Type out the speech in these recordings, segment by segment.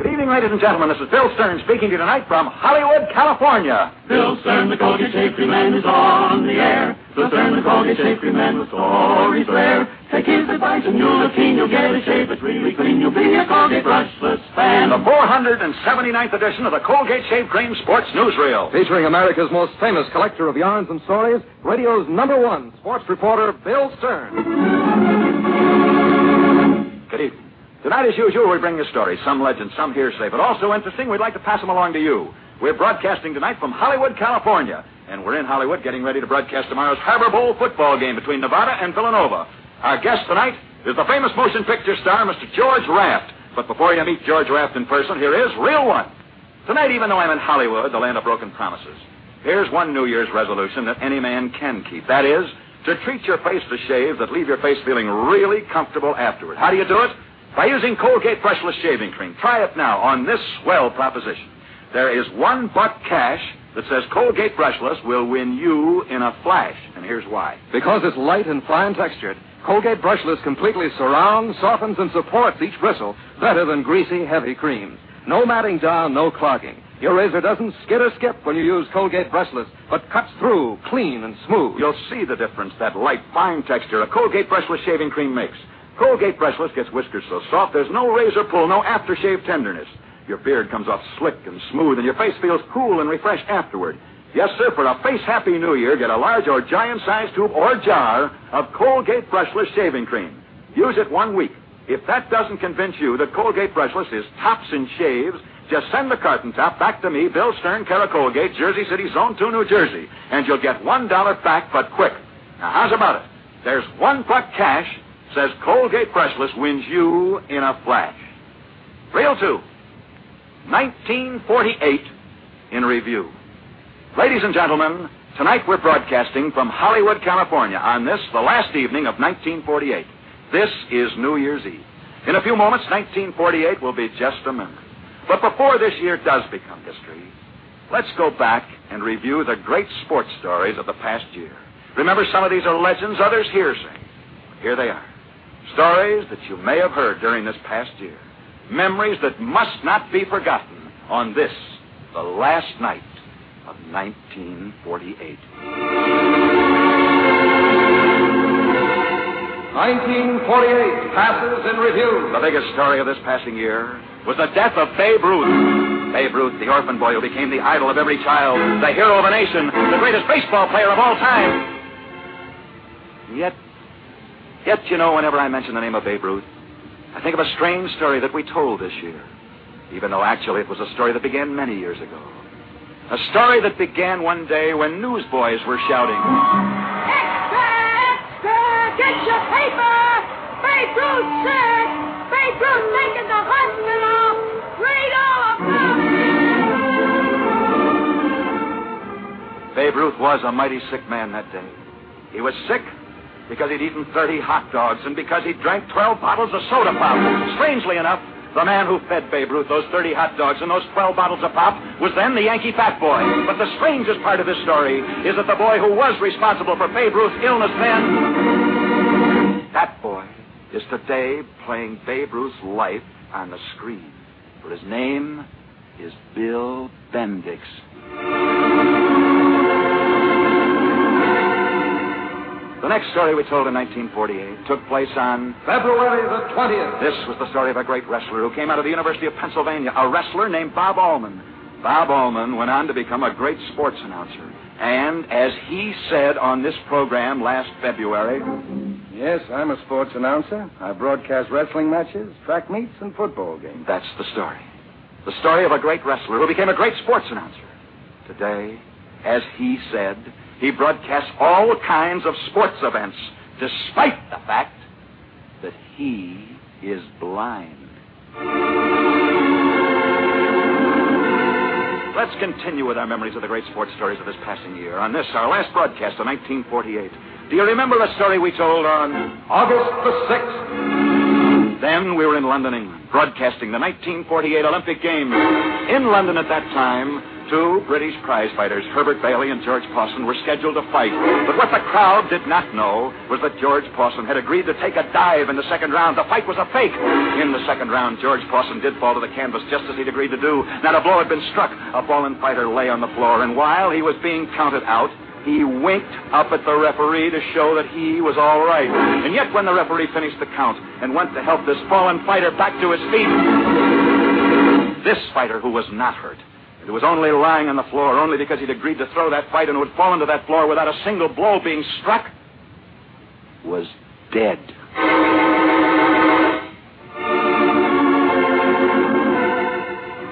Good evening, ladies and gentlemen. This is Bill Stern speaking to you tonight from Hollywood, California. Bill Stern, the Colgate Shave Cream Man, is on the air. Bill Stern, the Colgate Shave Cream Man, with stories there. Take his advice and you'll look keen. You'll get a shave that's really clean. You'll be a Colgate brushless fan. The 479th edition of the Colgate Shave Cream Sports Newsreel. Featuring America's most famous collector of yarns and stories, radio's number one sports reporter, Bill Stern. Good evening. Tonight, as usual, we bring you stories, some legend, some hearsay, but also interesting. We'd like to pass them along to you. We're broadcasting tonight from Hollywood, California, and we're in Hollywood getting ready to broadcast tomorrow's Harbor Bowl football game between Nevada and Villanova. Our guest tonight is the famous motion picture star, Mr. George Raft. But before you meet George Raft in person, here is Reel One. Tonight, even though I'm in Hollywood, the land of broken promises, here's one New Year's resolution that any man can keep. That is, to treat your face to shave that leave your face feeling really comfortable afterward. How do you do it? By using Colgate Brushless Shaving Cream. Try it now on this swell proposition. There is one buck cash that says Colgate Brushless will win you in a flash. And here's why. Because it's light and fine textured, Colgate Brushless completely surrounds, softens, and supports each bristle better than greasy, heavy creams. No matting down, no clogging. Your razor doesn't skid or skip when you use Colgate Brushless, but cuts through clean and smooth. You'll see the difference that light, fine texture a Colgate Brushless Shaving Cream makes. Colgate Brushless gets whiskers so soft there's no razor pull, no aftershave tenderness. Your beard comes off slick and smooth, and your face feels cool and refreshed afterward. Yes, sir, for a face happy new year, get a large or giant sized tube or jar of Colgate Brushless Shaving Cream. Use it one week. If that doesn't convince you that Colgate Brushless is tops in shaves, just send the carton top back to me, Bill Stern, Cara Colgate, Jersey City, Zone 2, New Jersey, and you'll get $1 back, but quick. Now, how's about it? There's one buck cash says Colgate Brushless wins you in a flash. Reel 2, 1948 in review. Ladies and gentlemen, tonight we're broadcasting from Hollywood, California on this, the last evening of 1948. This is New Year's Eve. In a few moments, 1948 will be just a memory. But before this year does become history, let's go back and review the great sports stories of the past year. Remember, some of these are legends, others hearsay. Here they are. Stories that you may have heard during this past year. Memories that must not be forgotten on this, the last night of 1948. 1948 passes in review. The biggest story of this passing year was the death of Babe Ruth. Babe Ruth, the orphan boy who became the idol of every child, the hero of a nation, the greatest baseball player of all time. Yet, yet, you know, whenever I mention the name of Babe Ruth, I think of a strange story that we told this year, even though actually it was a story that began many years ago. A story that began one day when newsboys were shouting, Extra! Extra! Get your paper! Babe Ruth sick! Babe Ruth taken to hospital! Read all about it! Babe Ruth was a mighty sick man that day. He was sick because he'd eaten 30 hot dogs and because he drank 12 bottles of soda pop. Strangely enough, the man who fed Babe Ruth those 30 hot dogs and those 12 bottles of pop was then the Yankee Fat Boy. But the strangest part of this story is that the boy who was responsible for Babe Ruth's illness then, that boy is today playing Babe Ruth's life on the screen. For his name is Bill Bendix. The next story we told in 1948 took place on February the 20th. This was the story of a great wrestler who came out of the University of Pennsylvania, a wrestler named Bob Allman. Bob Allman went on to become a great sports announcer. And as he said on this program last February, Yes, I'm a sports announcer. I broadcast wrestling matches, track meets, and football games. that's the story. The story of a great wrestler who became a great sports announcer. Today, as he said, he broadcasts all kinds of sports events, despite the fact that he is blind. Let's continue with our memories of the great sports stories of this passing year. On this, our last broadcast of 1948. Do you remember the story we told on August the 6th. Then we were in London, England, broadcasting the 1948 Olympic Games. In London at that time, Two British prize fighters, Herbert Bailey and George Pawson, were scheduled to fight. But what the crowd did not know was that George Pawson had agreed to take a dive in the second round. The fight was a fake. In the second round, George Pawson did fall to the canvas just as he'd agreed to do. Not a blow had been struck. A fallen fighter lay on the floor, and while he was being counted out, he winked up at the referee to show that he was all right. And yet, when the referee finished the count and went to help this fallen fighter back to his feet, this fighter who was not hurt who was only lying on the floor only because he'd agreed to throw that fight and would fall fallen to that floor without a single blow being struck, was dead.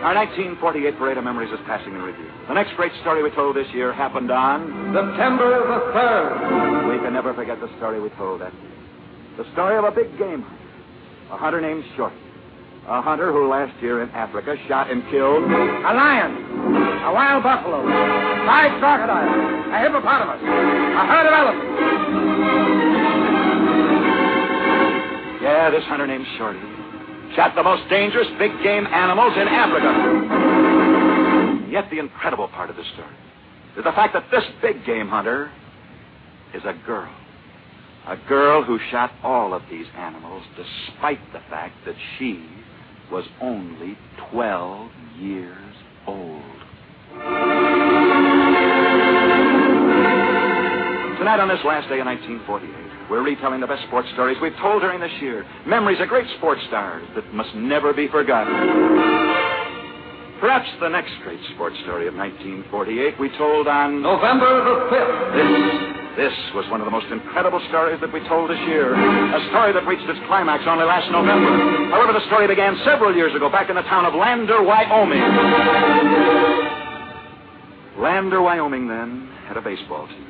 Our 1948 Parade of Memories is passing in review. The next great story we told this year happened on September the 3rd. We can never forget the story we told that year. The story of a big game hunter, a hunter named Shorty. A hunter who last year in Africa shot and killed A lion, a wild buffalo, five crocodiles, a hippopotamus, a herd of elephants. Yeah, this hunter named Shorty shot the most dangerous big game animals in Africa. Yet the incredible part of this story is the fact that this big game hunter is a girl. A girl who shot all of these animals despite the fact that she was only 12 years old. Tonight, on this last day of 1948, we're retelling the best sports stories we've told during this year. Memories of great sports stars that must never be forgotten. Perhaps the next great sports story of 1948 we told on November the 5th. This was one of the most incredible stories that we told this year. A story that reached its climax only last November. However, the story began several years ago back in the town of Lander, Wyoming. Lander, Wyoming, then, had a baseball team.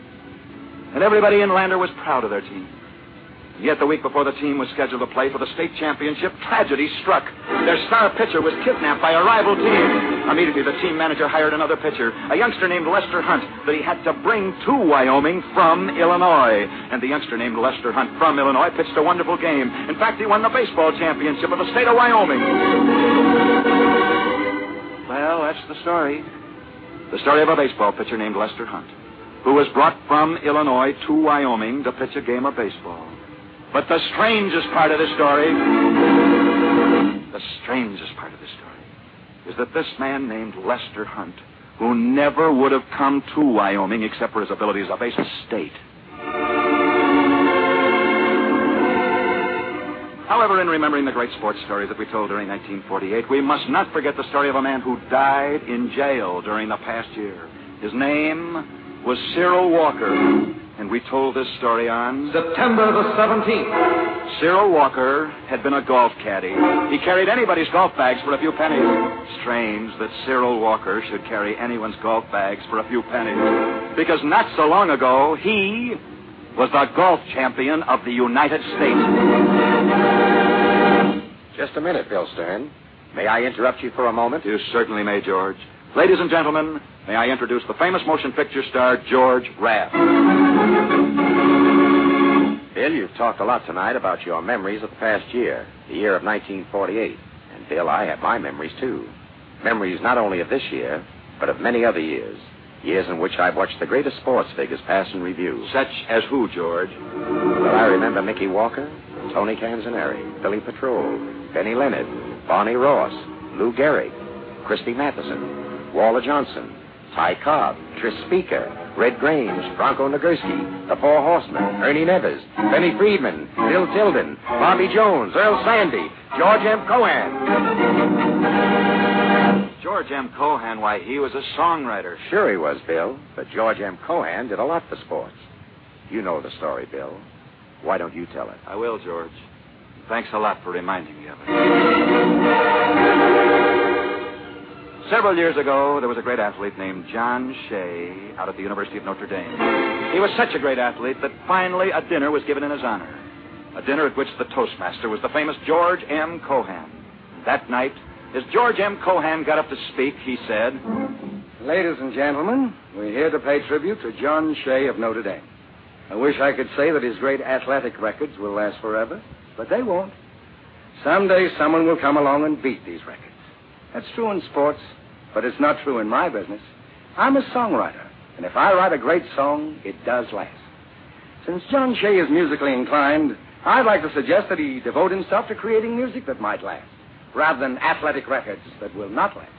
And everybody in Lander was proud of their team. Yet the week before the team was scheduled to play for the state championship, tragedy struck. Their star pitcher was kidnapped by a rival team. Immediately, the team manager hired another pitcher, a youngster named Lester Hunt, that he had to bring to Wyoming from Illinois. And the youngster named Lester Hunt from Illinois pitched a wonderful game. In fact, he won the baseball championship of the state of Wyoming. Well, that's the story. The story of a baseball pitcher named Lester Hunt, who was brought from Illinois to Wyoming to pitch a game of baseball. But the strangest part of the story, the strangest part of the story, is that this man named Lester Hunt, who never would have come to Wyoming except for his ability as a base state. However, in remembering the great sports stories that we told during 1948, we must not forget the story of a man who died in jail during the past year. His name was Cyril Walker. And we told this story on September the 17th. Cyril Walker had been a golf caddy. He carried anybody's golf bags for a few pennies. Strange that Cyril Walker should carry anyone's golf bags for a few pennies. Because not so long ago, he was the golf champion of the United States. Just a minute, Bill Stern. May I interrupt you for a moment? You certainly may, George. Ladies and gentlemen, may I introduce the famous motion picture star, George Raft. Bill, you've talked a lot tonight about your memories of the past year, the year of 1948. And, Bill, I have my memories, too. Memories not only of this year, but of many other years. Years in which I've watched the greatest sports figures pass in review. Such as who, George? Well, I remember Mickey Walker, Tony Canzoneri, Billy Petrolle, Benny Leonard, Barney Ross, Lou Gehrig, Christy Mathewson, Walter Johnson, Ty Cobb, Tris Speaker, Red Grange, Bronco Nagurski, The Four Horsemen, Ernie Nevers, Benny Friedman, Bill Tilden, Bobby Jones, Earl Sande, George M. Cohan. George M. Cohan, why, he was a songwriter. Sure he was, Bill, but George M. Cohan did a lot for sports. You know the story, Bill. Why don't you tell it? I will, George. Thanks a lot for reminding me of it. Several years ago, there was a great athlete named John Shea out at the University of Notre Dame. He was such a great athlete that finally a dinner was given in his honor. A dinner at which the Toastmaster was the famous George M. Cohan. That night, as George M. Cohan got up to speak, he said, Ladies and gentlemen, we're here to pay tribute to John Shea of Notre Dame. I wish I could say that his great athletic records will last forever, but they won't. Someday someone will come along and beat these records. That's true in sports, but it's not true in my business. I'm a songwriter, and if I write a great song, it does last. Since John Shea is musically inclined, I'd like to suggest that he devote himself to creating music that might last, rather than athletic records that will not last.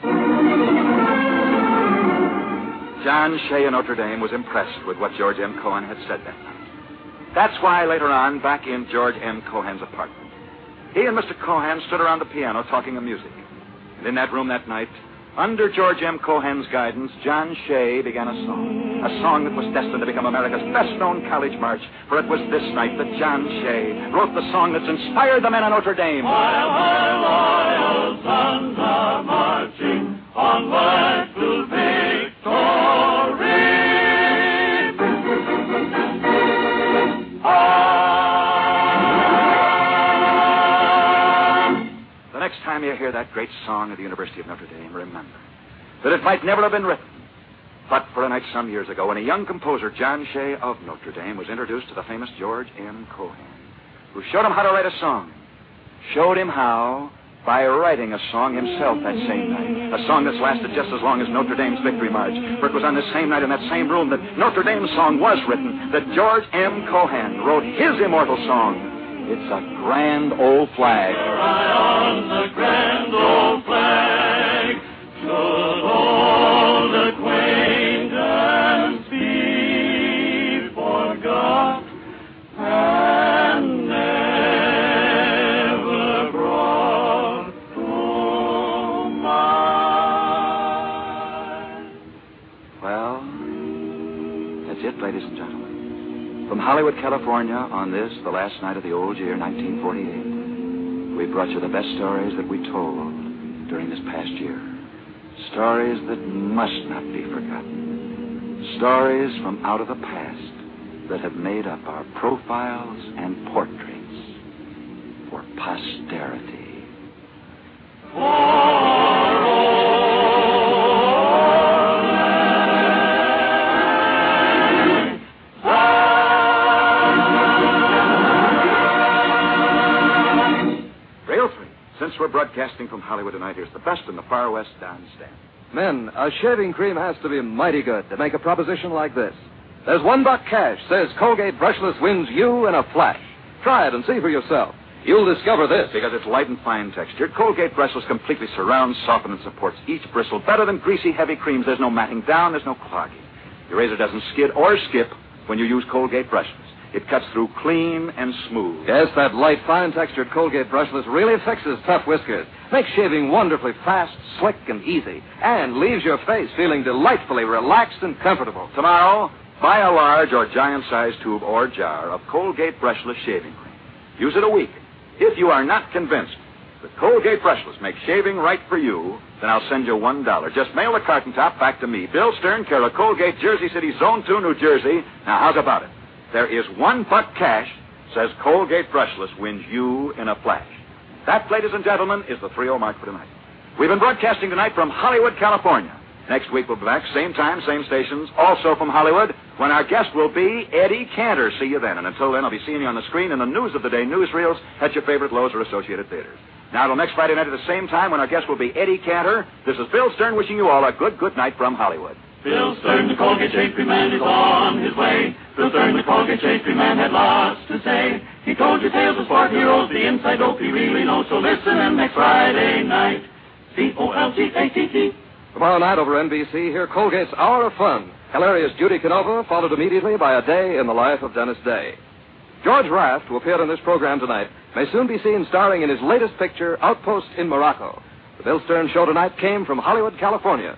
John Shea of Notre Dame was impressed with what George M. Cohan had said that night. That's why later on, back in George M. Cohan's apartment, he and Mr. Cohan stood around the piano talking of music. And in that room that night, under George M. Cohan's guidance, John Shea began a song. A song that was destined to become America's best known college march. For it was this night that John Shea wrote the song that's inspired the men of Notre Dame. While my loyal sons are marching onward to. Time you hear that great song of the University of Notre Dame, remember that it might never have been written, but for a night some years ago when a young composer, John Shea of Notre Dame, was introduced to the famous George M. Cohan, who showed him how to write a song. Showed him how by writing a song himself that same night. A song that's lasted just as long as Notre Dame's Victory March. For it was on this same night in that same room that Notre Dame's song was written, that George M. Cohan wrote his immortal song. It's a grand old flag. the grand old flag should old acquaintance be forgot and never brought to mind. Well, that's it, ladies and gentlemen. From Hollywood, California, on this, the last night of the old year, 1948, we brought you the best stories that we told during this past year. Stories that must not be forgotten. Stories from out of the past that have made up our profiles and portraits for posterity. Rail broadcasting from Hollywood tonight, here's the best in the far west Don Stan. Men, a shaving cream has to be mighty good to make a proposition like this. There's one buck cash says Colgate brushless wins you in a flash. Try it and see for yourself. You'll discover this. Because it's light and fine textured, Colgate brushless completely surrounds, softens, and supports each bristle better than greasy, heavy creams. There's no matting down, there's no clogging. Your razor doesn't skid or skip when you use Colgate brushless. It cuts through clean and smooth. Yes, that light, fine textured Colgate brushless really fixes tough whiskers, makes shaving wonderfully fast, slick, and easy, and leaves your face feeling delightfully relaxed and comfortable. Tomorrow, buy a large or giant sized tube or jar of Colgate brushless shaving cream. Use it a week. If you are not convinced that Colgate brushless makes shaving right for you, then I'll send you one dollar. Just mail the carton top back to me, Bill Stern, care of Colgate, Jersey City, Zone 2, New Jersey. Now, how's about it? There is one buck cash, says Colgate brushless wins you in a flash. That, ladies and gentlemen, is the 3 mark for tonight. We've been broadcasting tonight from Hollywood, California. Next week we'll be back, same time, same stations, also from Hollywood, when our guest will be Eddie Cantor. See you then. And until then, I'll be seeing you on the screen in the news of the day newsreels at your favorite Loew's or Associated Theaters. Now, till next Friday night at the same time, when our guest will be Eddie Cantor, this is Bill Stern wishing you all a good, good night from Hollywood. Bill Stern, the Colgate Shapery Man, is on his way. Bill Stern, the Colgate Shapery Man, had lots to say. He told you tales of sport heroes, the inside dope he really knows. So listen in next Friday night. C-O-L-G-A-T-T. Tomorrow night over NBC, hear Colgate's Hour of Fun. Hilarious Judy Canova, followed immediately by a day in the life of Dennis Day. George Raft, who appeared on this program tonight, may soon be seen starring in his latest picture, Outpost in Morocco. The Bill Stern Show tonight came from Hollywood, California.